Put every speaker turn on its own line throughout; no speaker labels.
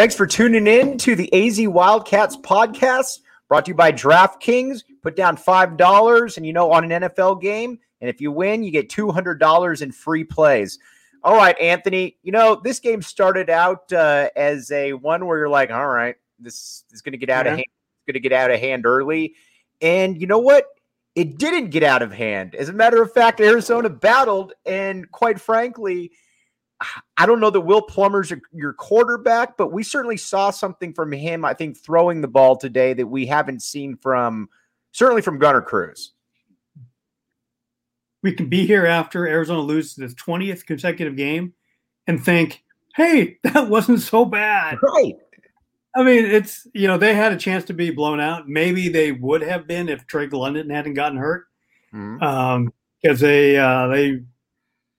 Thanks for tuning in to the AZ Wildcats podcast brought to you by DraftKings. Put down $5 and you know on an NFL game. And if you win, you get $200 in free plays. All right, Anthony, you know, this game started out uh, as a one where you're like, all right, this is going to get out yeah. of hand. It's going to get out of hand early. And you know what? It didn't get out of hand. As a matter of fact, Arizona battled. And quite frankly, I don't know that Will Plummer's your quarterback, but we certainly saw something from him. I think throwing the ball today that we haven't seen from certainly from Gunner Cruz.
We can be here after Arizona loses the twentieth consecutive game and think, "Hey, that wasn't so bad."
Right.
I mean, it's you know they had a chance to be blown out. Maybe they would have been if Drake London hadn't gotten hurt, because mm-hmm. um, they uh, they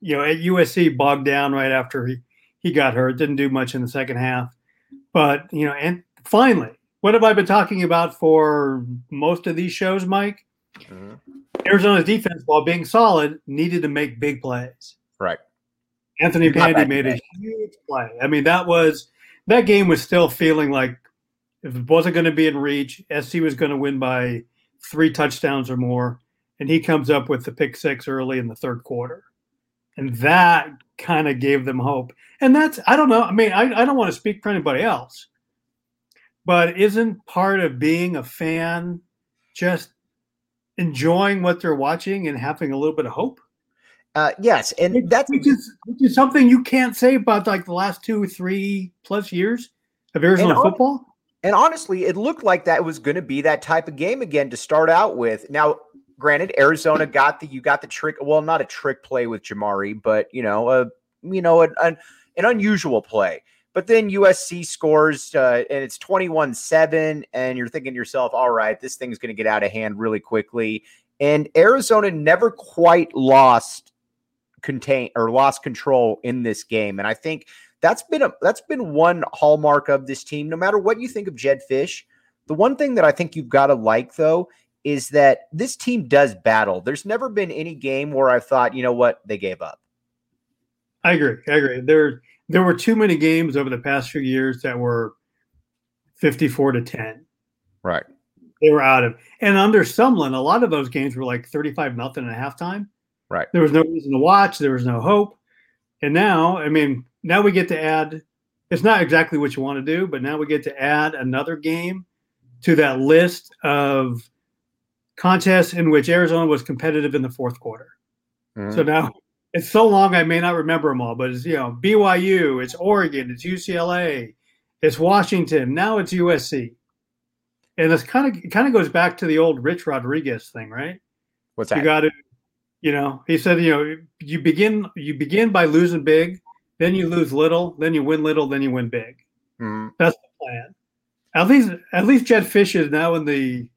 you know, at USC bogged down right after he, he got hurt, didn't do much in the second half. But, you know, and finally, what have I been talking about for most of these shows, Mike? Mm-hmm. Arizona's defense, while being solid, needed to make big plays.
Right.
Anthony Pandy made a huge play. I mean, that was that game was still feeling like if it wasn't going to be in reach, SC was going to win by three touchdowns or more. And he comes up with the pick six early in the third quarter and that kind of gave them hope. And that's I don't know. I mean, I, I don't want to speak for anybody else, but isn't part of being a fan just enjoying what they're watching and having a little bit of hope?
Uh, yes, and that's
which is, which is something you can't say about like the last two, three plus years of Arizona and football.
And honestly, it looked like that was going to be that type of game again to start out with. Now, granted, Arizona got the you got the trick. Well, not a trick play with Jamarye, but you know, a you know, an, an, an unusual play. But then USC scores uh, and it's 21 7. And you're thinking to yourself, all right, this thing's going to get out of hand really quickly. And Arizona never quite lost contain or lost control in this game. And I think that's been a that's been one hallmark of this team. No matter what you think of Jedd Fisch, the one thing that I think you've got to like though is that this team does battle. There's never been any game where I've thought, you know what, they gave up.
I agree. I agree. There there were too many games over the past few years that were 54 to 10.
Right.
They were out of and under Sumlin, a lot of those games were like 35 nothing at halftime.
Right.
There was no reason to watch, there was no hope. And now, I mean, now we get to add it's not exactly what you want to do, but now we get to add another game to that list of contests in which Arizona was competitive in the fourth quarter. Mm-hmm. So now it's so long I may not remember them all, but it's you know BYU, it's Oregon, it's UCLA, it's Washington, now it's USC, and this kind of kind of goes back to the old Rich Rodriguez thing, right?
What's that?
You got to, you know, he said, you know, you begin you begin by losing big, then you lose little, then you win little, then you win big. Mm-hmm. That's the plan. at least at least Jedd Fisch is now in the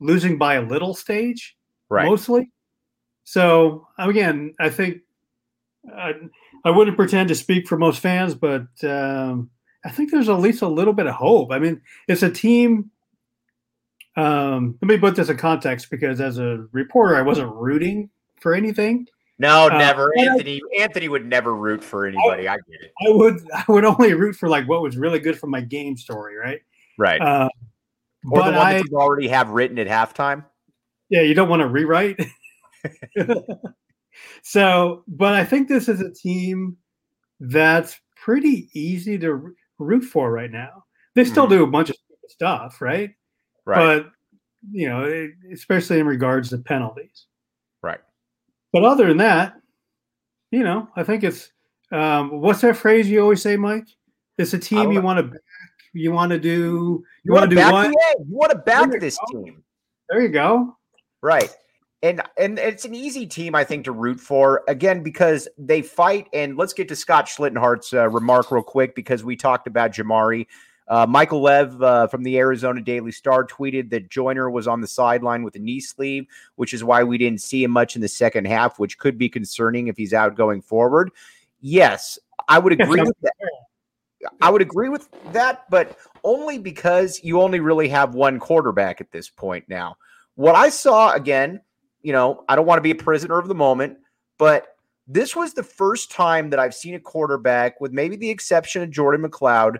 losing by a little stage, right? Mostly. So again, I think I, I wouldn't pretend to speak for most fans, but um, I think there's at least a little bit of hope. I mean, it's a team. Um, let me put this in context because as a reporter, I wasn't rooting for anything.
No, uh, never. Uh, Anthony I, Anthony would never root for anybody. I, I, get it.
I would I would only root for like what was really good for my game story, right?
Right. Uh, or the one I, that you already have written at halftime.
Yeah, you don't want to rewrite. so, but I think this is a team that's pretty easy to root for right now. They still mm-hmm. do a bunch of stuff, right? Right. But you know, especially in regards to penalties.
Right.
But other than that, you know, I think it's um, what's that phrase you always say, Mike? It's a team you want to. You want to do. You,
you want to do what? You want to back this
go.
team.
There you go.
Right. And and it's an easy team, I think, to root for. Again, because they fight. And let's get to Scott Schlittenhart's uh, remark real quick because we talked about Jamarye. Uh, Michael Lev uh, from the Arizona Daily Star tweeted that Joiner was on the sideline with a knee sleeve, which is why we didn't see him much in the second half, which could be concerning if he's out going forward. Yes, I would agree with that. I would agree with that, but only because you only really have one quarterback at this point now. What I saw again, you know, I don't want to be a prisoner of the moment, but this was the first time that I've seen a quarterback, with maybe the exception of Jordan McCloud,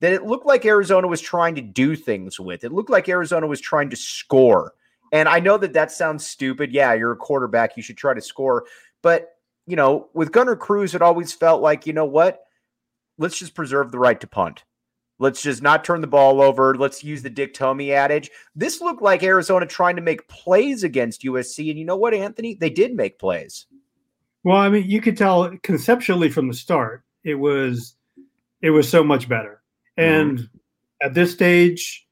that it looked like Arizona was trying to do things with. It looked like Arizona was trying to score. And I know that that sounds stupid. Yeah, you're a quarterback. You should try to score. But, you know, with Gunner Cruz, it always felt like, you know what? Let's just preserve the right to punt. Let's just not turn the ball over. Let's use the Dick Tomey adage. This looked like Arizona trying to make plays against USC. And you know what, Anthony? They did make plays.
Well, I mean, you could tell conceptually from the start, it was it was so much better. And mm-hmm. at this stage,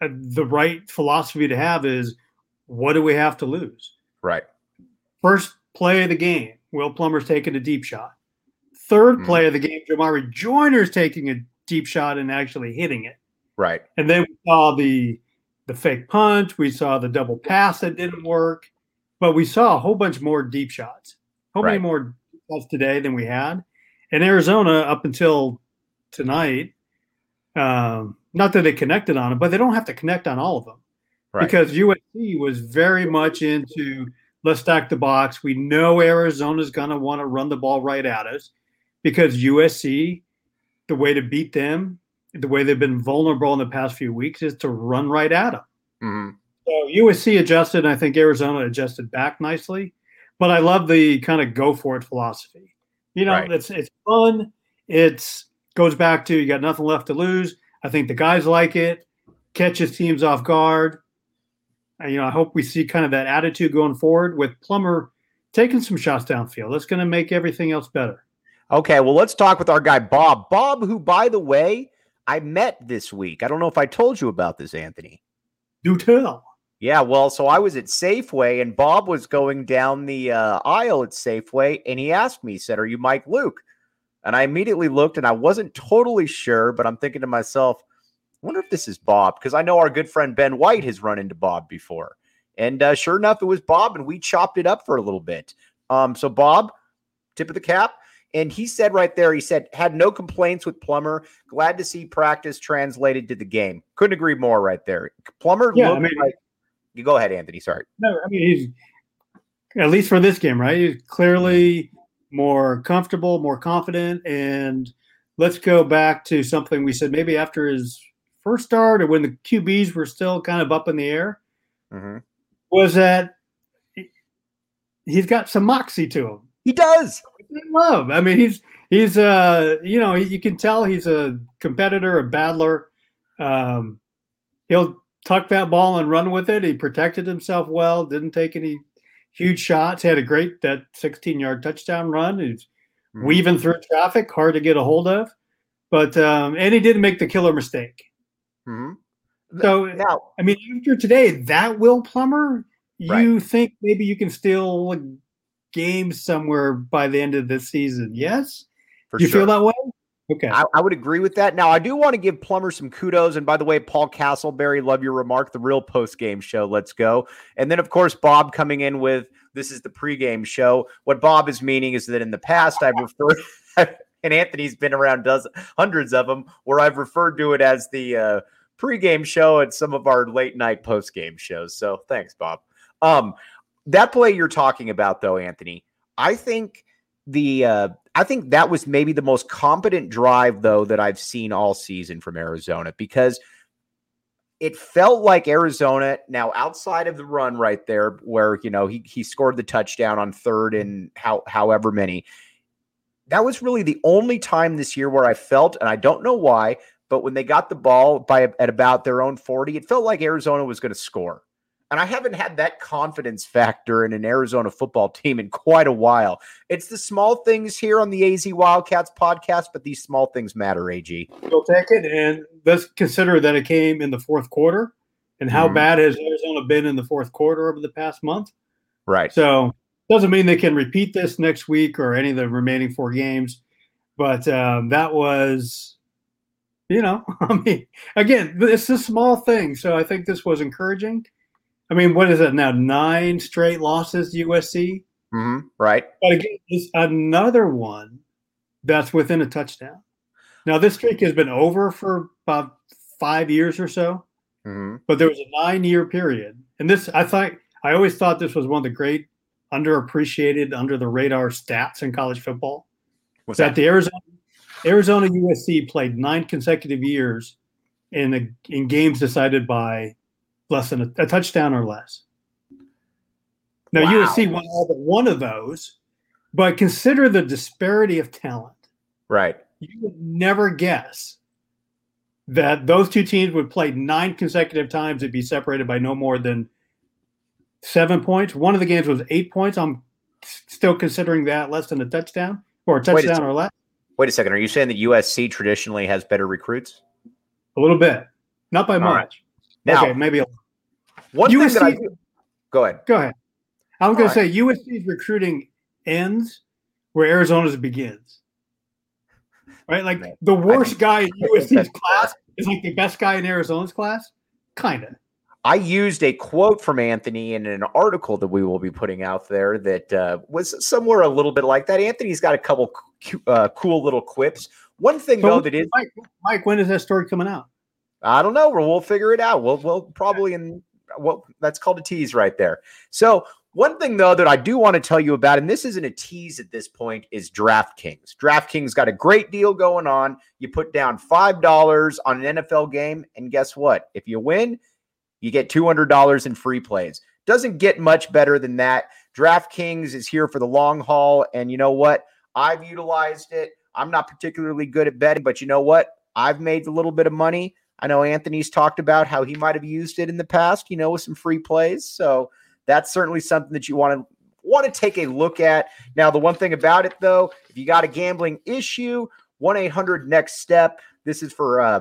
uh, the right philosophy to have is what do we have to lose?
Right.
First play of the game, Will Plummer's taking a deep shot. 3rd mm-hmm. play of the game, Jamarye Joiner's taking a deep shot and actually hitting it.
Right.
And then we saw the the fake punch, we saw the double pass that didn't work, but we saw a whole bunch more deep shots. How right. many more shots today than we had? And Arizona, up until tonight. Um, not that they connected on it, but they don't have to connect on all of them right. because USC was very much into let's stack the box. We know Arizona's going to want to run the ball right at us because USC, the way to beat them, the way they've been vulnerable in the past few weeks is to run right at them. Mm-hmm. So USC adjusted, and I think Arizona adjusted back nicely. But I love the kind of go for it philosophy. You know, right. it's it's fun. It's goes back to you got nothing left to lose. I think the guys like it, catches teams off guard. you know, I hope we see kind of that attitude going forward with Plummer taking some shots downfield. That's going to make everything else better.
Okay, well, let's talk with our guy Bob. Bob, who, by the way, I met this week. I don't know if I told you about this, Anthony.
Do tell.
Yeah, well, so I was at Safeway and Bob was going down the uh, aisle at Safeway and he asked me, he said, Are you Mike Luke? And I immediately looked and I wasn't totally sure, but I'm thinking to myself, I wonder if this is Bob because I know our good friend Ben White has run into Bob before. And uh, sure enough, it was Bob, and we chopped it up for a little bit. Um, so, Bob, tip of the cap. And he said right there, he said, had no complaints with Plummer. Glad to see practice translated to the game. Couldn't agree more right there. Plummer yeah, I mean, like, you go ahead, Anthony. Sorry.
No, I mean, he's at least for this game, right? He's clearly more comfortable, more confident. And let's go back to something we said maybe after his first start or when the QBs were still kind of up in the air mm-hmm. was that he's got some moxie to him.
He does.
Love. I mean, he's he's uh you know you can tell he's a competitor, a battler. Um, he'll tuck that ball and run with it. He protected himself well. Didn't take any huge shots. Had a great that 16 yard touchdown run. He's mm-hmm. weaving through traffic, hard to get a hold of. But um, and he didn't make the killer mistake. Mm-hmm. So now, I mean, after today, that Will Plummer, you right. think maybe you can steal game somewhere by the end of the season? Yes, For you sure. feel that way? Okay.
I, I, would agree with that. Now, I do want to give Plummer some kudos. And by the way, Paul Castleberry, love your remark. The real post game show. Let's go. And then, of course, Bob coming in with this is the pregame show. What Bob is meaning is that in the past, I've referred, and Anthony's been around dozens, hundreds of them, where I've referred to it as the uh, pregame show and some of our late night post game shows. So thanks, Bob. Um, that play you're talking about, though, Anthony, I think the uh, I think that was maybe the most competent drive though that I've seen all season from Arizona because it felt like Arizona now outside of the run right there where you know he he scored the touchdown on third and how however many that was really the only time this year where I felt and I don't know why but when they got the ball by at about their own 40 it felt like Arizona was going to score and I haven't had that confidence factor in an Arizona football team in quite a while. It's the small things here on the AZ Wildcats podcast, but these small things matter, AG.
We'll take it. And let's consider that it came in the fourth quarter. And how mm-hmm. bad has Arizona been in the fourth quarter over the past month?
Right.
So doesn't mean they can repeat this next week or any of the remaining four games. But um, that was, you know, I mean, again, it's a small thing. So I think this was encouraging. I mean, what is it now? Nine straight losses to USC.
Mm-hmm, right.
But again, it's another one that's within a touchdown. Now, this streak has been over for about five years or so, mm-hmm. but there was a nine-year period, and this I thought I always thought this was one of the great underappreciated, under the radar stats in college football. Was that, that the Arizona Arizona USC played nine consecutive years in a, in games decided by less than a, a touchdown or less. Now wow. USC won all but one of those, but consider the disparity of talent.
Right.
You would never guess that those two teams would play nine consecutive times and be separated by no more than seven points. One of the games was eight points. I'm still considering that less than a touchdown or a touchdown a or less.
Wait a second. Are you saying that USC traditionally has better recruits?
A little bit, not by much. Right. Now, okay, maybe
one USC, thing that I do, go ahead.
Go ahead. I was going right. to say USC's recruiting ends where Arizona's begins. Right? Like the worst guy in USC's class is like the best guy in Arizona's class. Kind of.
I used a quote from Anthony in an article that we will be putting out there that uh, was somewhere a little bit like that. Anthony's got a couple uh, cool little quips. One thing so, though that is
Mike, Mike, when is that story coming out?
I don't know. We'll, figure it out. We'll we'll probably in well, that's called a tease right there. So, one thing though that I do want to tell you about, and this isn't a tease at this point, is DraftKings. DraftKings got a great deal going on. You put down $5 on an NFL game, and guess what? If you win, you get $200 in free plays. Doesn't get much better than that. DraftKings is here for the long haul. And you know what? I've utilized it. I'm not particularly good at betting, but you know what? I've made a little bit of money. I know Anthony's talked about how he might have used it in the past, you know, with some free plays. So that's certainly something that you want to want to take a look at. Now, the one thing about it though, if you got a gambling issue, 1-800 next step. This is for uh,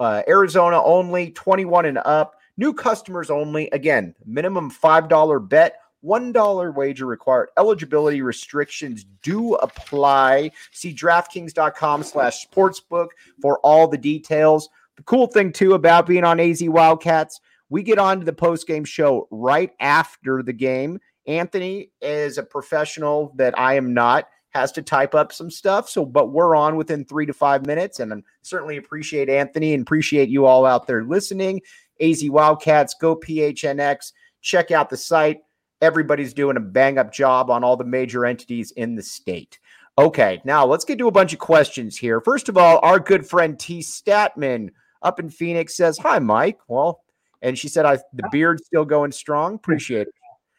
uh, Arizona only, 21 and up. New customers only. Again, minimum $5 bet. $1 wager required. Eligibility restrictions do apply. See DraftKings.com slash sportsbook for all the details. The cool thing too about being on AZ Wildcats, we get on to the post game show right after the game. Anthony is a professional that I am not, has to type up some stuff. So, but we're on within three to five minutes, and I certainly appreciate Anthony and appreciate you all out there listening. AZ Wildcats, go PHNX, check out the site. Everybody's doing a bang up job on all the major entities in the state. Okay, now let's get to a bunch of questions here. First of all, our good friend T. Statman up in Phoenix says, Hi, Mike. Well, and she said, I the beard's still going strong. Appreciate it.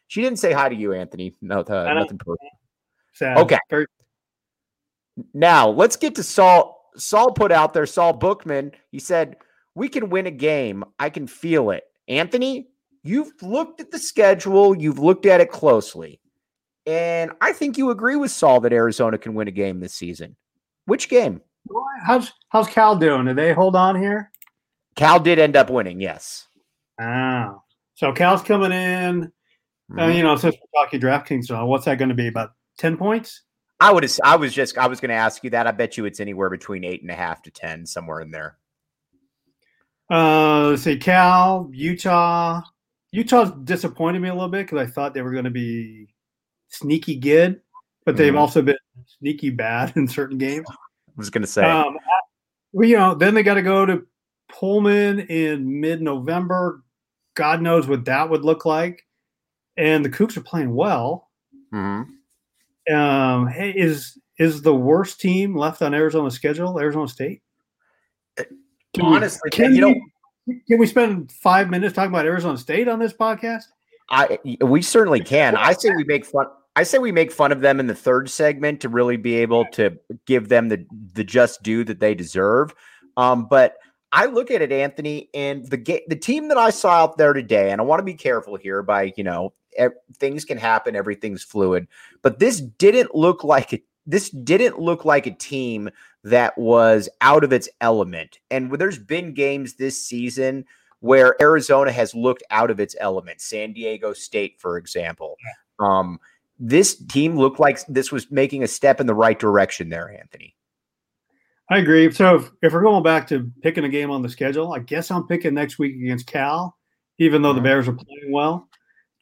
She didn't say hi to you, Anthony. No, uh, nothing personal. Okay. Now let's get to Saul. Saul put out there, Saul Bookman. He said, We can win a game. I can feel it. Anthony, you've looked at the schedule, you've looked at it closely. And I think you agree with Saul that Arizona can win a game this season. Which game?
How's how's Cal doing? Do they hold on here?
Cal did end up winning, yes.
Oh, so Cal's coming in. Uh, mm-hmm. Uh, you know, since we're talking DraftKings, so what's that going to be? About ten points?
I would. I was just. I was going to ask you that. I bet you it's anywhere between eight and a half to ten, somewhere in there.
Uh, let's see, Cal, Utah. Utah disappointed me a little bit because I thought they were going to be sneaky good, but they've mm. also been sneaky bad in certain games. I
was going to say.
Um, well, you know, then they got to go to Pullman in mid-November. God knows what that would look like. And the Cougs are playing well. Mm-hmm. Um, hey, is is the worst team left on Arizona's schedule Arizona State?
Can Honestly,
we, can you know, can we spend five minutes talking about Arizona State on this podcast?
I we certainly can. I say we make fun. I say we make fun of them in the third segment to really be able to give them the the just due that they deserve. Um, but I look at it, Anthony, and the ga- the team that I saw out there today, and I want to be careful here by you know things can happen, everything's fluid, but this didn't look like it. This didn't look like a team that was out of its element. And there's been games this season where Arizona has looked out of its element. San Diego State, for example. Um, this team looked like this was making a step in the right direction there, Anthony.
I agree. So if, if we're going back to picking a game on the schedule, I guess I'm picking next week against Cal, even though the mm-hmm. Bears are playing well.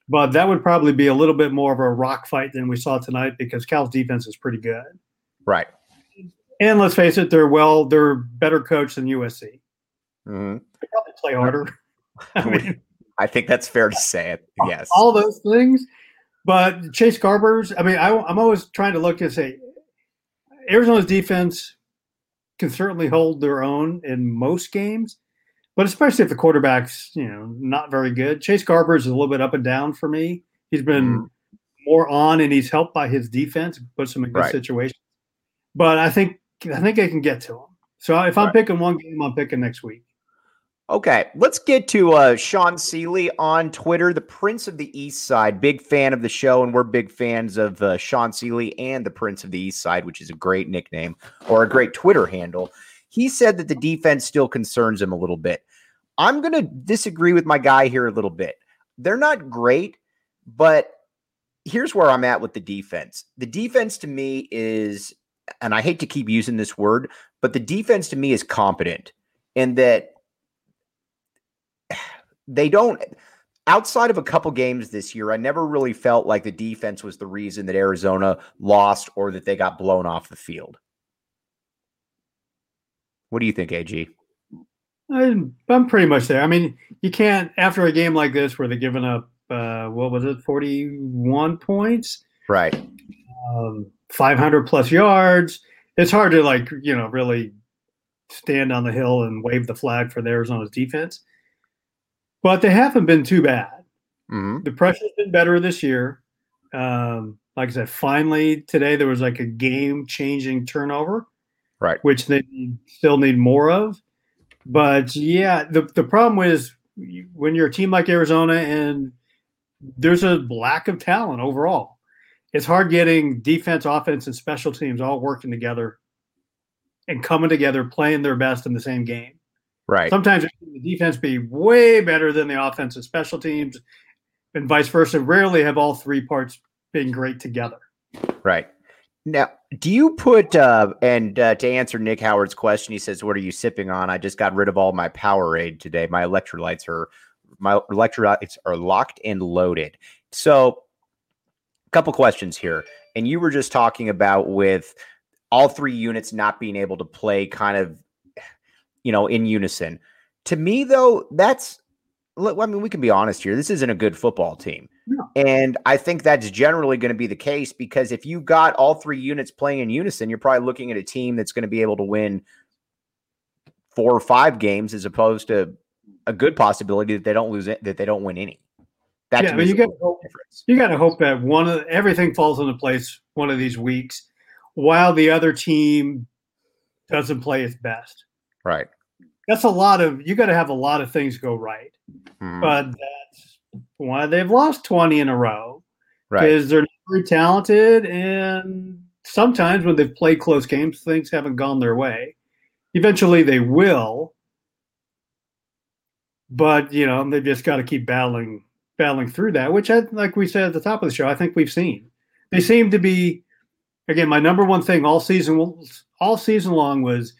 But that would probably be a little bit more of a rock fight than we saw tonight because Cal's defense is pretty good.
Right.
And let's face it, they're well, they're better coach than USC. Mm-hmm. They probably play harder.
I mean, I think that's fair to say. It. Yes,
all those things. But Chase Garbers, I mean, I, I'm always trying to look and say Arizona's defense can certainly hold their own in most games, but especially if the quarterback's you know not very good. Chase Garbers is a little bit up and down for me. He's been mm. more on, and he's helped by his defense, puts him in good right. situations. But I think I think I can get to him. So if I'm picking one game, I'm picking next week.
Okay, let's get to uh, Sean Seeley on Twitter, the Prince of the East Side. Big fan of the show, and we're big fans of uh, Sean Seeley and the Prince of the East Side, which is a great nickname or a great Twitter handle. He said that the defense still concerns him a little bit. I'm going to disagree with my guy here a little bit. They're not great, but here's where I'm at with the defense. The defense to me is and I hate to keep using this word, but the defense to me is competent in that they don't outside of a couple games this year, I never really felt like the defense was the reason that Arizona lost or that they got blown off the field. What do you think, AG?
I'm, I'm pretty much there. I mean, you can't after a game like this where they're giving up uh, what was it, 41 points?
Right.
Um, 500 plus yards. It's hard to like, you know, really stand on the hill and wave the flag for the Arizona's defense. But they haven't been too bad. Mm-hmm. The pressure's been better this year. Um, like I said, finally today there was like a game changing turnover,
right?
Which they still need more of. But yeah, the the problem is when you're a team like Arizona and there's a lack of talent overall it's hard getting defense, offense, and special teams all working together and coming together, playing their best in the same game.
Right.
Sometimes the defense be way better than the offense and special teams, and vice versa. Rarely have all three parts been great together.
Right. Now, do you put uh and uh, to answer Nick Howard's question, he says, "What are you sipping on?" I just got rid of all my Powerade today. My electrolytes are my electrolytes are locked and loaded. So a couple questions here. And you were just talking about with all three units not being able to play kind of, you know, in unison. To me, though, that's, I mean, we can be honest here. This isn't a good football team. No. And I think that's generally going to be the case because if you've got all three units playing in unison, you're probably looking at a team that's going to be able to win four or five games as opposed to a good possibility that they don't lose it, that they don't win any.
That yeah, but you got to hope, you got to hope that one of everything falls into place one of these weeks, while the other team doesn't play its best.
Right.
That's a lot of you got to have a lot of things go right, mm-hmm. but that's why they've lost twenty in a row. Right. Because they're very talented, and sometimes when they've played close games, things haven't gone their way. Eventually, they will, but you know they've just got to keep battling battling through that, which I like we said at the top of the show, I think we've seen. They seem to be again, my number one thing all season all season long was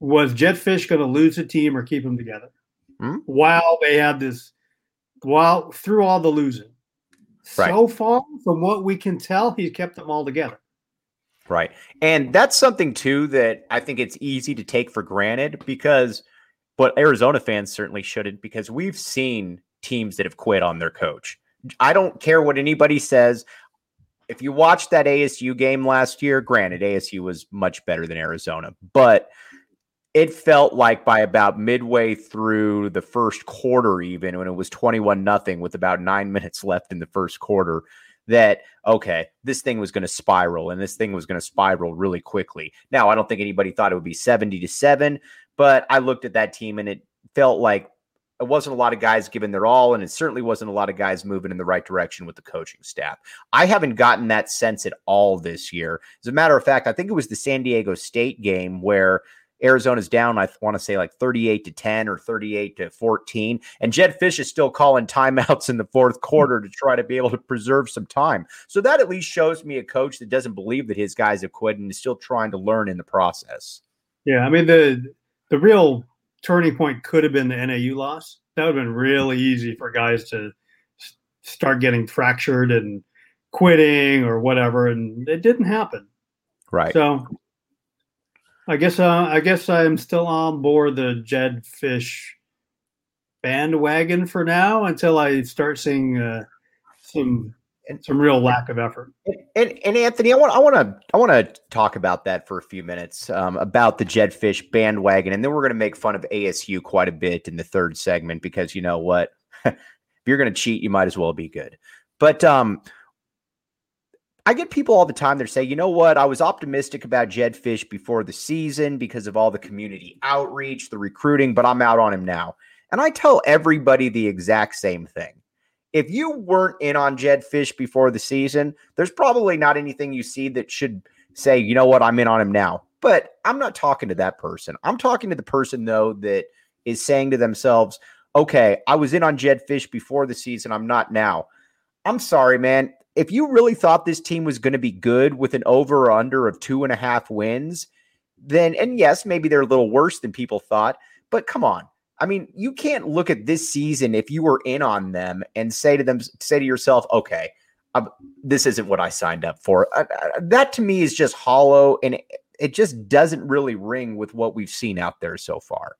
was Jedd Fisch going to lose the team or keep them together? Hmm? While they had this, while through all the losing, right. so far from what we can tell, he's kept them all together.
Right, and that's something too that I think it's easy to take for granted because, but Arizona fans certainly shouldn't because we've seen teams that have quit on their coach. I don't care what anybody says if you watched that ASU game last year, granted, ASU was much better than Arizona, but it felt like by about midway through the first quarter, even when it was 21 nothing with about nine minutes left in the first quarter, that okay, this thing was going to spiral and this thing was going to spiral really quickly. Now, I don't think anybody thought it would be 70 to 7, but I looked at that team and it felt like it wasn't a lot of guys giving their all, and it certainly wasn't a lot of guys moving in the right direction with the coaching staff. I haven't gotten that sense at all this year. As a matter of fact, I think it was the San Diego State game where Arizona's down, I want to say like 38 to 10 or 38 to 14. And Jedd Fisch is still calling timeouts in the fourth hmm. quarter to try to be able to preserve some time. So that at least shows me a coach that doesn't believe that his guys have quit and is still trying to learn in the process.
Yeah. I mean, the, the real turning point could have been the NAU loss. That would have been really easy for guys to start getting fractured and quitting or whatever, and it didn't happen.
Right.
So I guess uh, I guess I'm still on board the Jedd Fisch bandwagon for now until I start seeing uh, some and some real lack of effort.
And, and Anthony, I want I want to I want to talk about that for a few minutes um, about the Jedd Fisch bandwagon, and then we're going to make fun of ASU quite a bit in the third segment because you know what, if you're going to cheat, you might as well be good. But um, I get people all the time that say, you know what, I was optimistic about Jedd Fisch before the season because of all the community outreach, the recruiting, but I'm out on him now. And I tell everybody the exact same thing if you weren't in on Jedd Fisch before the season, there's probably not anything you see that should say, you know what, I'm in on him now. But I'm not talking to that person. I'm talking to the person, though, that is saying to themselves, okay, I was in on Jedd Fisch before the season. I'm not now. I'm sorry, man. If you really thought this team was going to be good with an over or under of two and a half wins, then, and yes, maybe they're a little worse than people thought, but come on. I mean, you can't look at this season if you were in on them and say to them, say to yourself, okay, um, this isn't what I signed up for. Uh, uh, that to me is just hollow and it, it just doesn't really ring with what we've seen out there so far.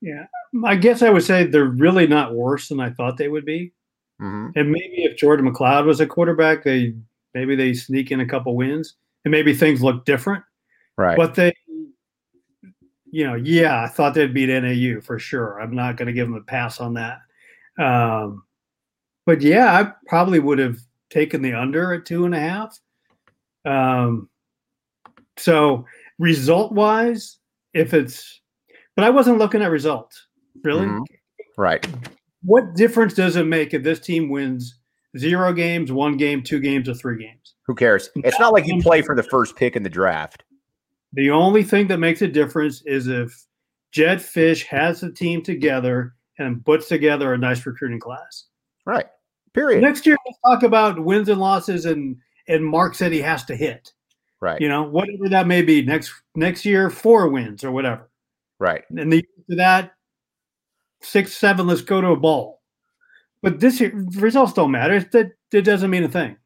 Yeah. I guess I would say they're really not worse than I thought they would be. Mm-hmm. And maybe if Jordan McCloud was a quarterback, they maybe they sneak in a couple wins and maybe things look different.
Right.
But they you know, yeah, I thought they'd beat NAU for sure. I'm not going to give them a pass on that. Um, but yeah, I probably would have taken the under at two and a half. Um, so result wise, if it's, but I wasn't looking at results really. Mm-hmm.
Right.
What difference does it make if this team wins zero games, one game, two games, or three games?
Who cares? It's not like you play for the first pick in the draft.
The only thing that makes a difference is if Jedd Fisch has the team together and puts together a nice recruiting class.
Right. Period.
Next year, let's talk about wins and losses and and marks that he has to hit.
Right.
You know, whatever that may be. Next next year, four wins or whatever.
Right.
And the to that, six, seven, let's go to a ball. But this year, results don't matter. That it doesn't mean a thing.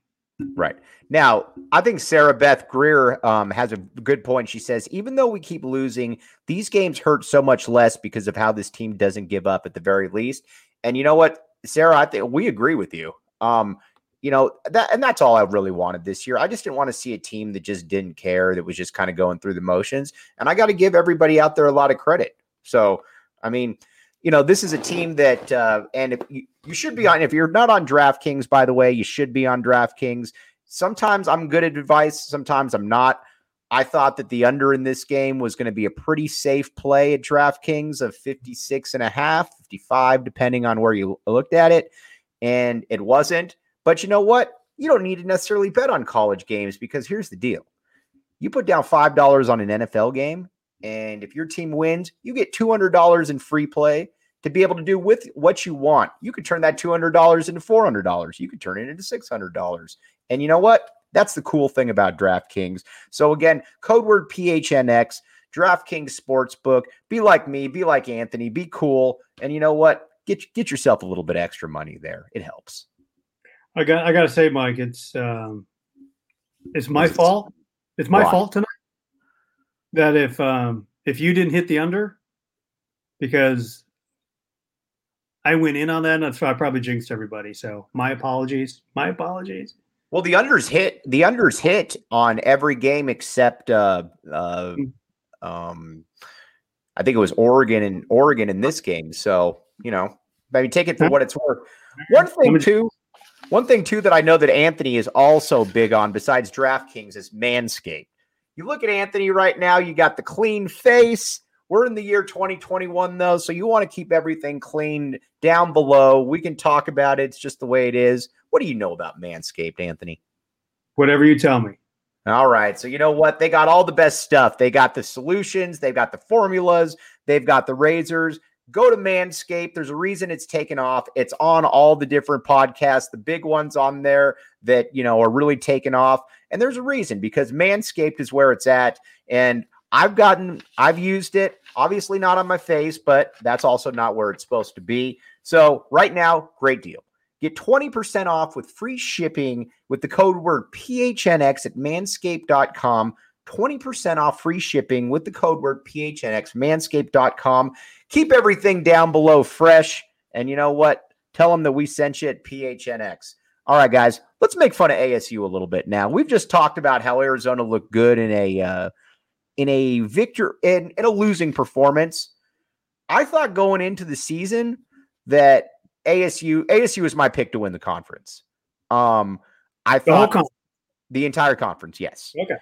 Right. Now, I think Sarah Beth Greer um, has a good point. She says, even though we keep losing, these games hurt so much less because of how this team doesn't give up at the very least. And you know what, Sarah, I think we agree with you. Um, you know, that and that's all I really wanted this year. I just didn't want to see a team that just didn't care, that was just kind of going through the motions. And I got to give everybody out there a lot of credit. So, I mean, you know, this is a team that, uh, and if you, you should be on, if you're not on DraftKings, by the way, you should be on DraftKings. Sometimes I'm good at advice, sometimes I'm not. I thought that the under in this game was going to be a pretty safe play at DraftKings of 56 and a half, 55, depending on where you looked at it. And it wasn't. But you know what? You don't need to necessarily bet on college games because here's the deal you put down $5 on an NFL game, and if your team wins, you get $200 in free play to be able to do with what you want. You could turn that $200 into $400. You could turn it into $600. And you know what? That's the cool thing about DraftKings. So again, code word PHNX, DraftKings Sportsbook. Be like me, be like Anthony, be cool. And you know what? Get get yourself a little bit extra money there. It helps.
I got I got to say, Mike, it's um, it's my fault. It's my Why? fault tonight. That if um, if you didn't hit the under, because I went in on that, and that's why I probably jinxed everybody. So my apologies. My apologies.
Well, the unders hit. The unders hit on every game except uh, uh, mm. um, I think it was Oregon and Oregon in this game. So you know, maybe take it for what it's worth. One thing too, one thing too that I know that Anthony is also big on, besides DraftKings, is Manscaped. You look at Anthony right now. You got the clean face. We're in the year 2021 though, so you want to keep everything clean down below. We can talk about it. It's just the way it is. What do you know about Manscaped, Anthony?
Whatever you tell me.
All right. So you know what? They got all the best stuff. They got the solutions, they've got the formulas, they've got the razors. Go to Manscaped. There's a reason it's taken off. It's on all the different podcasts, the big ones on there that, you know, are really taking off. And there's a reason because Manscaped is where it's at. And I've gotten, I've used it, obviously not on my face, but that's also not where it's supposed to be. So right now, great deal. Get 20% off with free shipping with the code word PHNX at manscaped.com. 20% off free shipping with the code word PHNX, manscaped.com. Keep everything down below fresh. And you know what? Tell them that we sent you at PHNX. All right, guys, let's make fun of ASU a little bit now. We've just talked about how Arizona looked good in a uh, in a victor in, in a losing performance. I thought going into the season that ASU ASU was my pick to win the conference. Um, I thought the, the entire conference, yes.
Okay.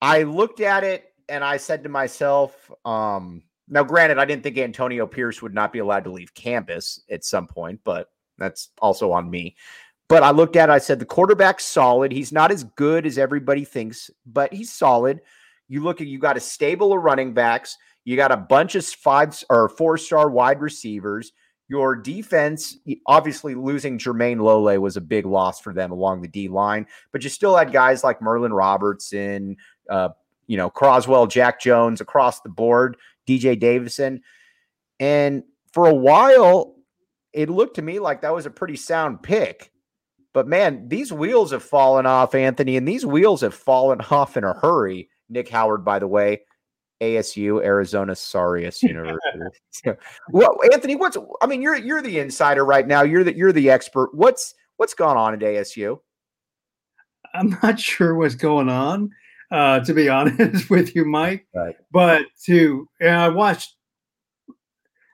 I looked at it and I said to myself, um, now granted, I didn't think Antonio Pierce would not be allowed to leave campus at some point, but that's also on me. But I looked at it, I said the quarterback's solid. He's not as good as everybody thinks, but he's solid. You look at you got a stable of running backs, you got a bunch of five or four star wide receivers. Your defense, obviously losing Jermayne Lole was a big loss for them along the D line, but you still had guys like Merlin Robertson, uh, you know, Croswell, Jack Jones across the board, DJ Davidson. And for a while, it looked to me like that was a pretty sound pick. But man, these wheels have fallen off, Anthony, and these wheels have fallen off in a hurry. Nick Howard, by the way, ASU, Arizona Sorriest University. well, Anthony, what's I mean, you're you're the insider right now. You're the you're the expert. What's what's gone on at ASU?
I'm not sure what's going on, uh, to be honest with you, Mike.
Right.
But to and I watched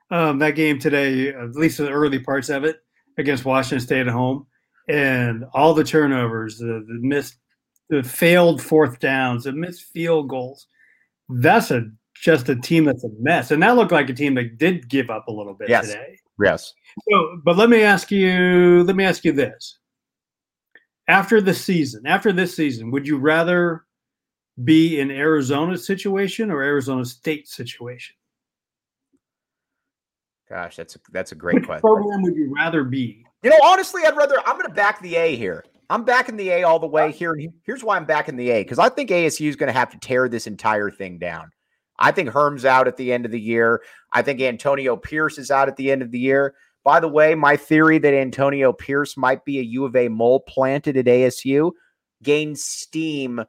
um, that game today, at least the early parts of it against Washington State at home, and all the turnovers, the, the missed, the failed fourth downs, the missed field goals that's a just a team that's a mess. And that looked like a team that did give up a little bit
yes.
today.
Yes.
So, but let me ask you, let me ask you this. After the season, after this season, would you rather be in Arizona's situation or Arizona State situation?
Gosh, that's a, that's a great
Which
question.
program would you rather be?
You know, honestly, I'd rather. I'm going to back the A here. I'm backing the A all the way here. Here's why I'm backing the A because I think ASU is going to have to tear this entire thing down. I think Herm's out at the end of the year. I think Antonio Pierce is out at the end of the year. By the way, my theory that Antonio Pierce might be a U of A mole planted at ASU gains steam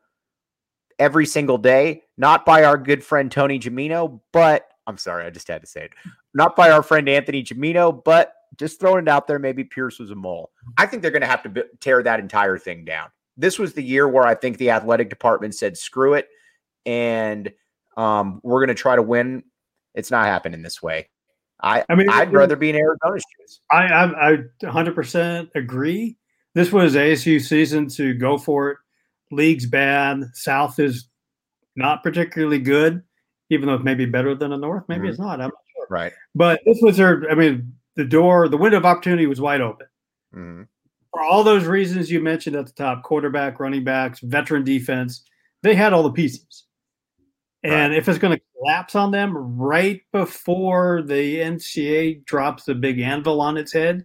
every single day, not by our good friend Tony Gimino, but I'm sorry, I just had to say it. Not by our friend Anthony Gimino, but just throwing it out there. Maybe Pierce was a mole. I think they're going to have to b- tear that entire thing down. This was the year where I think the athletic department said, screw it. And um, we're going to try to win. It's not happening this way. I, I mean, I'd rather be in Arizona's shoes.
I, I, I 100% agree. This was ASU season to go for it. League's bad. South is not particularly good, even though it may be better than the North. Maybe mm-hmm. it's not. I'm not sure.
Right.
But this was their, I mean, the door, the window of opportunity was wide open. Mm-hmm. For all those reasons you mentioned at the top quarterback, running backs, veteran defense they had all the pieces. And right. if it's going to collapse on them right before the NCAA drops the big anvil on its head,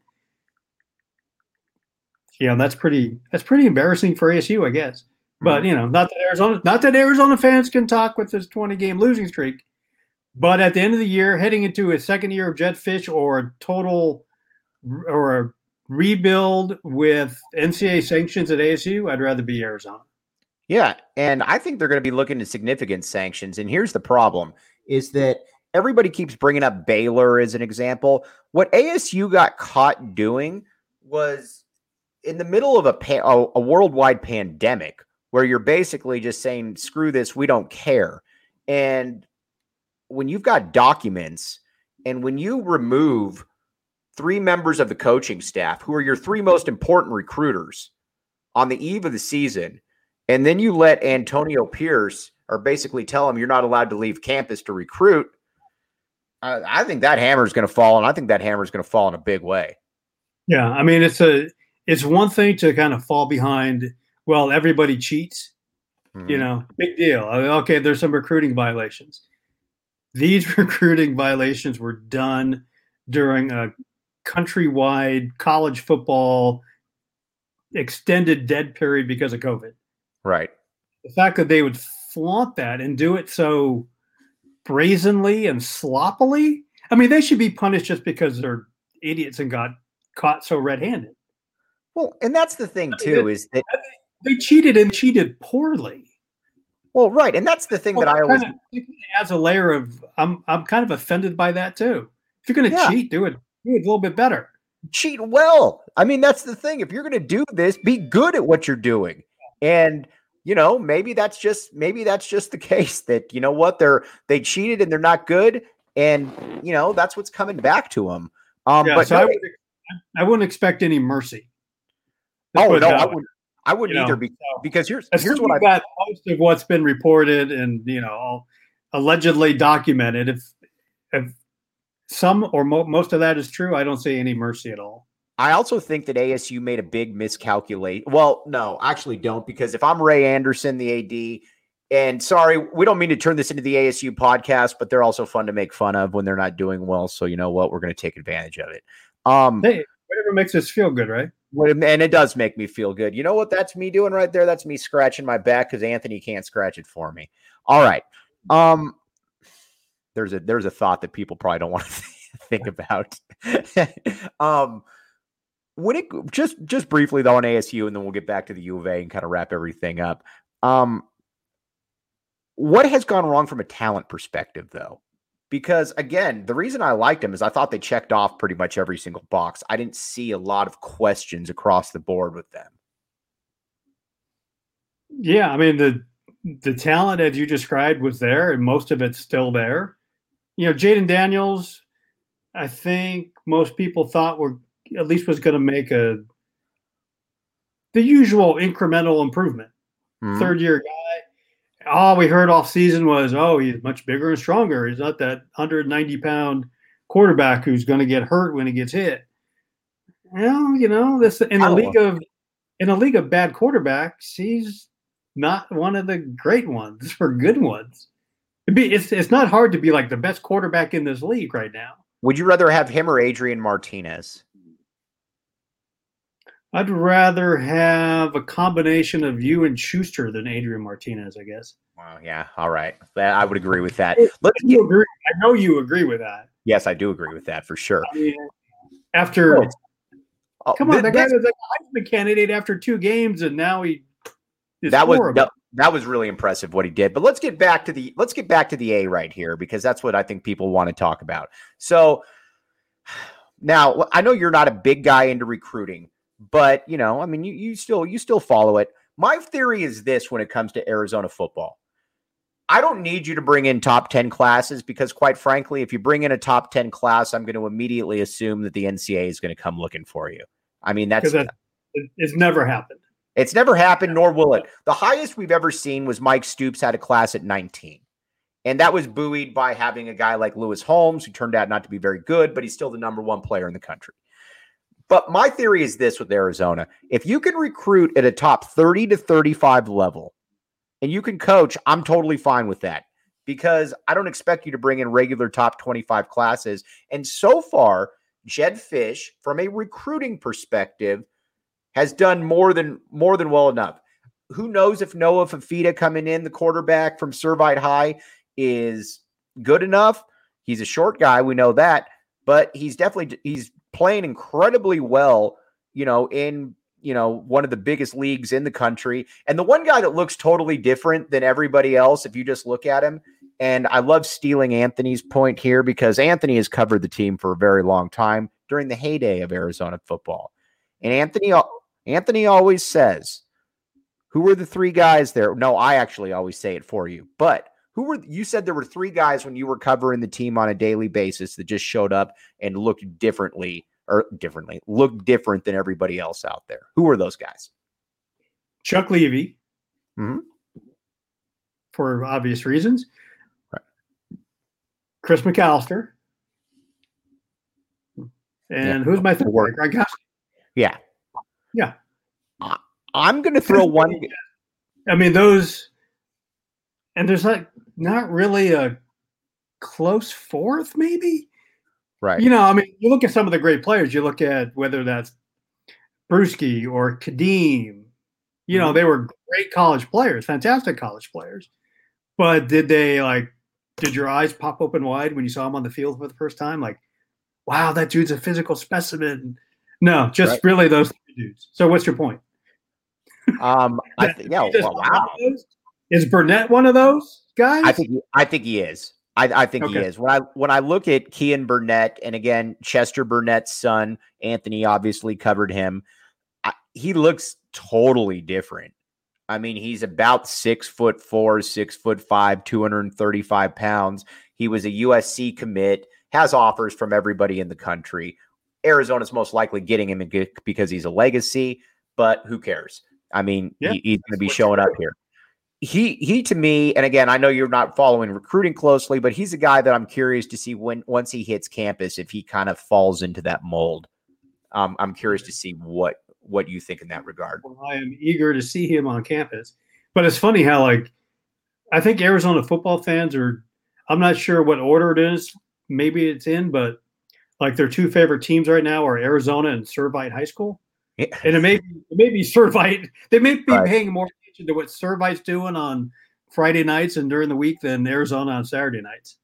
yeah, that's pretty that's pretty embarrassing for ASU, I guess. But you know, not that Arizona, not that Arizona fans can talk with this 20 game losing streak. But at the end of the year, heading into a second year of Jedd Fisch or a total or a rebuild with NCAA sanctions at ASU, I'd rather be Arizona.
Yeah, and I think they're going to be looking at significant sanctions. And here's the problem: is that everybody keeps bringing up Baylor as an example. What ASU got caught doing was in the middle of a, a worldwide pandemic where you're basically just saying, screw this, we don't care. And when you've got documents and when you remove three members of the coaching staff who are your three most important recruiters on the eve of the season, and then you let Antonio Pierce or basically tell him you're not allowed to leave campus to recruit, I, I think that hammer is going to fall, and I think that hammer is going to fall in a big way.
Yeah, I mean it's a it's one thing to kind of fall behind. Well, everybody cheats, mm-hmm. you know, big deal. Okay, there's some recruiting violations. These recruiting violations were done during a countrywide college football extended dead period because of COVID.
Right.
The fact that they would flaunt that and do it so brazenly and sloppily. I mean, they should be punished just because they're idiots and got caught so red-handed.
Well, and that's the thing too I mean, is that
they cheated and cheated poorly.
Well, right, and that's the thing well, that I always
kind of, adds a layer of I'm I'm kind of offended by that too. If you're going to yeah. cheat, do it do it a little bit better.
Cheat well. I mean, that's the thing. If you're going to do this, be good at what you're doing. And you know, maybe that's just maybe that's just the case that you know what they're they cheated and they're not good, and you know that's what's coming back to them. Um, yeah, but
so no, I, would, I wouldn't expect any mercy.
oh no, I wouldn't. I wouldn't you either know, because here's here's what I
got most of what's been reported and you know allegedly documented. If if some or mo- most of that is true, I don't see any mercy at all.
I also think that ASU made a big miscalculate. Well, no, actually don't, because if I'm Ray Anderson, the AD, and sorry, we don't mean to turn this into the ASU podcast, but they're also fun to make fun of when they're not doing well. So you know what? We're going to take advantage of it. Um,
hey, whatever makes us feel good, right?
And it does make me feel good. You know what? That's me doing right there. That's me scratching my back because Anthony can't scratch it for me. All right. Um, there's a there's a thought that people probably don't want to think about. um, when it just just briefly though on ASU, and then we'll get back to the U of A and kind of wrap everything up. Um, what has gone wrong from a talent perspective, though? Because again, the reason I liked them is I thought they checked off pretty much every single box. I didn't see a lot of questions across the board with them.
Yeah, I mean the the talent as you described was there, and most of it's still there. You know, Jayden Daniels, I think most people thought were at least was going to make a the usual incremental improvement. Mm-hmm. Third year guy. All we heard off season was, oh, he's much bigger and stronger. He's not that 190 pound quarterback who's going to get hurt when he gets hit. Well, you know, this in a league of in a league of bad quarterbacks, he's not one of the great ones or good ones. Be, it's it's not hard to be like the best quarterback in this league right now.
Would you rather have him or Adrian Martinez?
I'd rather have a combination of you and Schuster than Adrian Martinez, I guess.
Wow. Yeah. All right. I would agree with that.
Let's you agree. I know you agree with that.
Yes, I do agree with that for sure. I mean,
after, oh, come on, th- the guy was a Heisman candidate after two games, and now he.
that was that, that was really impressive what he did. But let's get back to the let's get back to the A right here because that's what I think people want to talk about. So now I know you're not a big guy into recruiting but you know, I mean, you you still you still follow it. My theory is this when it comes to Arizona football. I don't need you to bring in top 10 classes because, quite frankly, if you bring in a top 10 class, I'm going to immediately assume that the NCAA is going to come looking for you. I mean, that's that,
it's never happened.
It's never happened, nor will it. The highest we've ever seen was Mike Stoops had a class at 19. And that was buoyed by having a guy like Lewis Holmes, who turned out not to be very good, but he's still the number one player in the country. But my theory is this with Arizona if you can recruit at a top 30 to 35 level and you can coach, I'm totally fine with that because I don't expect you to bring in regular top 25 classes. And so far, Jedd Fisch, from a recruiting perspective, has done more than more than well enough. who knows if Noah Fifita coming in, the quarterback from Servite High, is good enough. He's a short guy, we know that, but he's definitely he's playing incredibly well, you know, in you know, one of the biggest leagues in the country. And the one guy that looks totally different than everybody else, if you just look at him, and I love stealing Anthony's point here because Anthony has covered the team for a very long time during the heyday of Arizona football. And Anthony Anthony always says, who were the three guys there? No, I actually always say it for you. But who were you said there were three guys when you were covering the team on a daily basis that just showed up and looked differently or differently, looked different than everybody else out there. Who were those guys?
Chuck Levy. Mm-hmm. For obvious reasons. Chris McAlister. And yeah. who's my third? Gronkowski.
Yeah.
Yeah.
I'm going to throw one.
I mean, those, and there's like not really a close fourth, maybe.
Right.
You know, I mean, you look at some of the great players. You look at whether that's Bruschi or Ka'Deem. You know, mm-hmm. they were great college players, fantastic college players. But did they like? Did your eyes pop open wide when you saw him on the field for the first time? Like, wow, that dude's a physical specimen. No, just right. really those dudes. So, what's your point?
Um, I th- yeah, well, wow.
Is Burnett one of those guys?
I think I think he is. I, I think okay. he is. When I when I look at Keyan Burnett, and again Chester Burnett's son, Anthony obviously covered him. I, he looks totally different. I mean, he's about six foot four, six foot five, 235 pounds. He was a USC commit, has offers from everybody in the country. Arizona's most likely getting him because he's a legacy, but who cares? I mean, yeah, he, he's going to be showing up here. He he to me, and again, I know you're not following recruiting closely, but he's a guy that I'm curious to see when once he hits campus if he kind of falls into that mold. Um, I'm curious to see what what you think in that regard.
Well, I am eager to see him on campus, but it's funny how like I think Arizona football fans are. I'm not sure what order it is. Maybe it's in, but like their two favorite teams right now are Arizona and Servite High School. And it may be, it may be Servite. They may be right. paying more to what Servite's doing on Friday nights and during the week than Arizona on Saturday nights.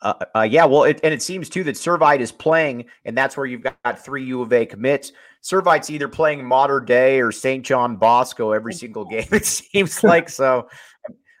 Uh, uh, yeah, well, it, and it seems too that Servite is playing, and that's where you've got three U of A commits. Servite's either playing Mater Dei or St. John Bosco every single game. It seems like so.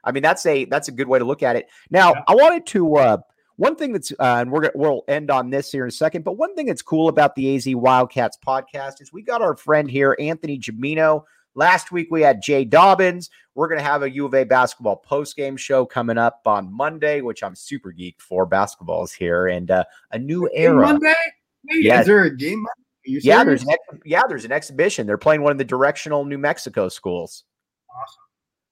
I mean, that's a that's a good way to look at it. Now, yeah. I wanted to uh, one thing that's, uh, and we're we'll end on this here in a second, but one thing that's cool about the AZ Wildcats podcast is we got our friend here, Anthony Gimino. Last week we had Jay Dobyns. We're going to have a U of A basketball post game show coming up on Monday, which I'm super geeked for. Basketball's here and uh, a new era.
Monday? yeah. Is there a game?
Yeah, there's an ex- yeah, there's an exhibition. They're playing one of the directional New Mexico schools.
Awesome.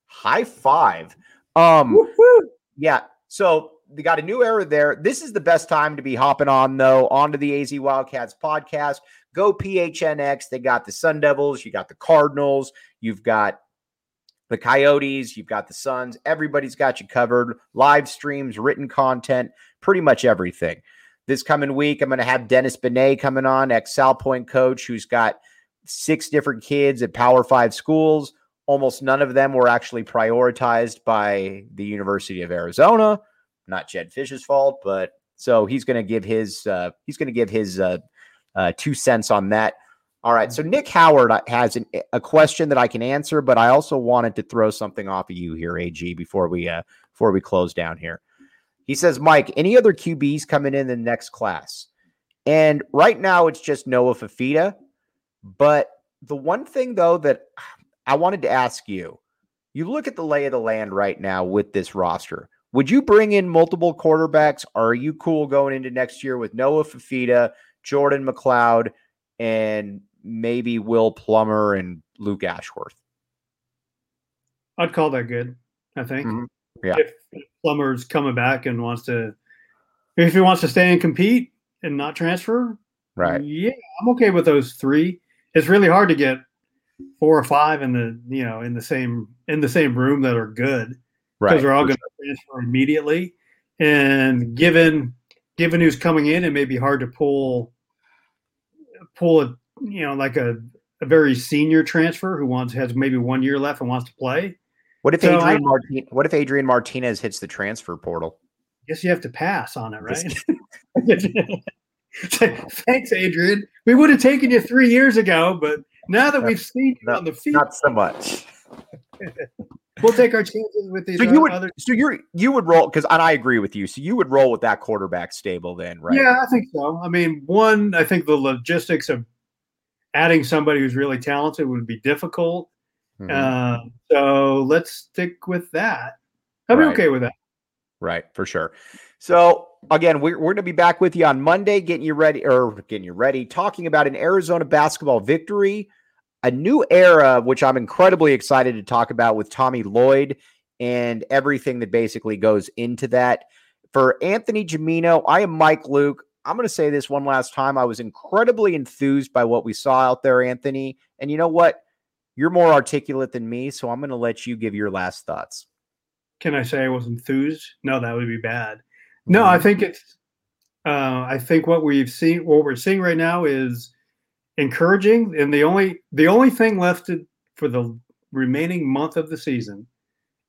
High five. Um, Woo-hoo. yeah. So they got a new era there. This is the best time to be hopping on, though, onto the AZ Wildcats podcast. Go PHNX. They got the Sun Devils, you got the Cardinals, you've got the Coyotes, you've got the Suns. Everybody's got you covered. Live streams, written content, pretty much everything. This coming week, I'm going to have Dennis Benet coming on, ex Salpointe coach, who's got six different kids at Power Five schools. Almost none of them were actually prioritized by the University of Arizona not Jedd Fisch's fault, but so he's going to give his uh, he's going to give his uh, uh, two cents on that. All right, so Nick Howard uh, has an, a question that I can answer, but I also wanted to throw something off of you here, AG, before we uh, before we close down here. He says, Mike, any other QBs coming in the next class? And right now, it's just Noah Fifita. But the one thing though that I wanted to ask you, you look at the lay of the land right now with this roster. Would you bring in multiple quarterbacks? Or are you cool going into next year with Noah Fifita, Jordan McCloud, and maybe Will Plummer and Luke Ashworth?
I'd call that good. I think.
Mm-hmm. Yeah.
If Plummer's coming back and wants to, if he wants to stay and compete and not transfer,
right?
Yeah, I'm okay with those three. It's really hard to get four or five in the you know in the same in the same room that are good because right. they're all going to transfer immediately. And given given who's coming in, it may be hard to pull pull a you know like a a very senior transfer who wants has maybe one year left and wants to play.
What if so Adrian Martin, What if Adrian Martinez hits the transfer portal?
I Guess you have to pass on it, right? Thanks, Adrian. We would have taken you three years ago, but now that we've seen you on the field,
not so much.
we'll take our chances with these.
So you would, other- so you you would roll because, and I agree with you. So you would roll with that quarterback stable, then, right?
Yeah, I think so. I mean, one, I think the logistics of adding somebody who's really talented would be difficult. Mm-hmm. Uh, so let's stick with that. I'll be okay with that.
Right, for sure. So again, we're, we're going to be back with you on Monday, getting you ready or getting you ready, talking about an Arizona basketball victory, a new era, which I'm incredibly excited to talk about with Tommy Lloyd and everything that basically goes into that. For Anthony Gimino, I am Mike Luke. I'm going to say this one last time. I was incredibly enthused by what we saw out there, Anthony. And you know what? You're more articulate than me, so I'm going to let you give your last thoughts.
Can I say I was enthused? No, that would be bad. No, I mm-hmm. think it's. Uh, I think what we've seen, what we're seeing right now, is encouraging, and the only the only thing left to, for the remaining month of the season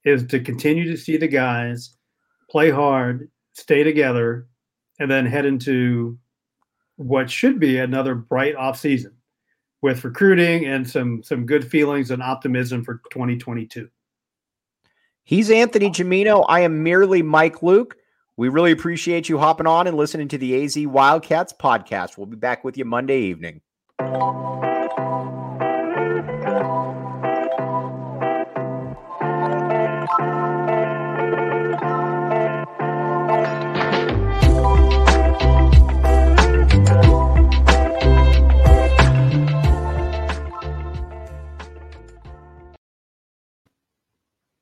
is to continue to see the guys play hard, stay together, and then head into what should be another bright off season with recruiting and some some good feelings and optimism for 2022.
He's Anthony Gimino. I am merely Mike Luke. We really appreciate you hopping on and listening to the AZ Wildcats podcast. We'll be back with you Monday evening. Thank you.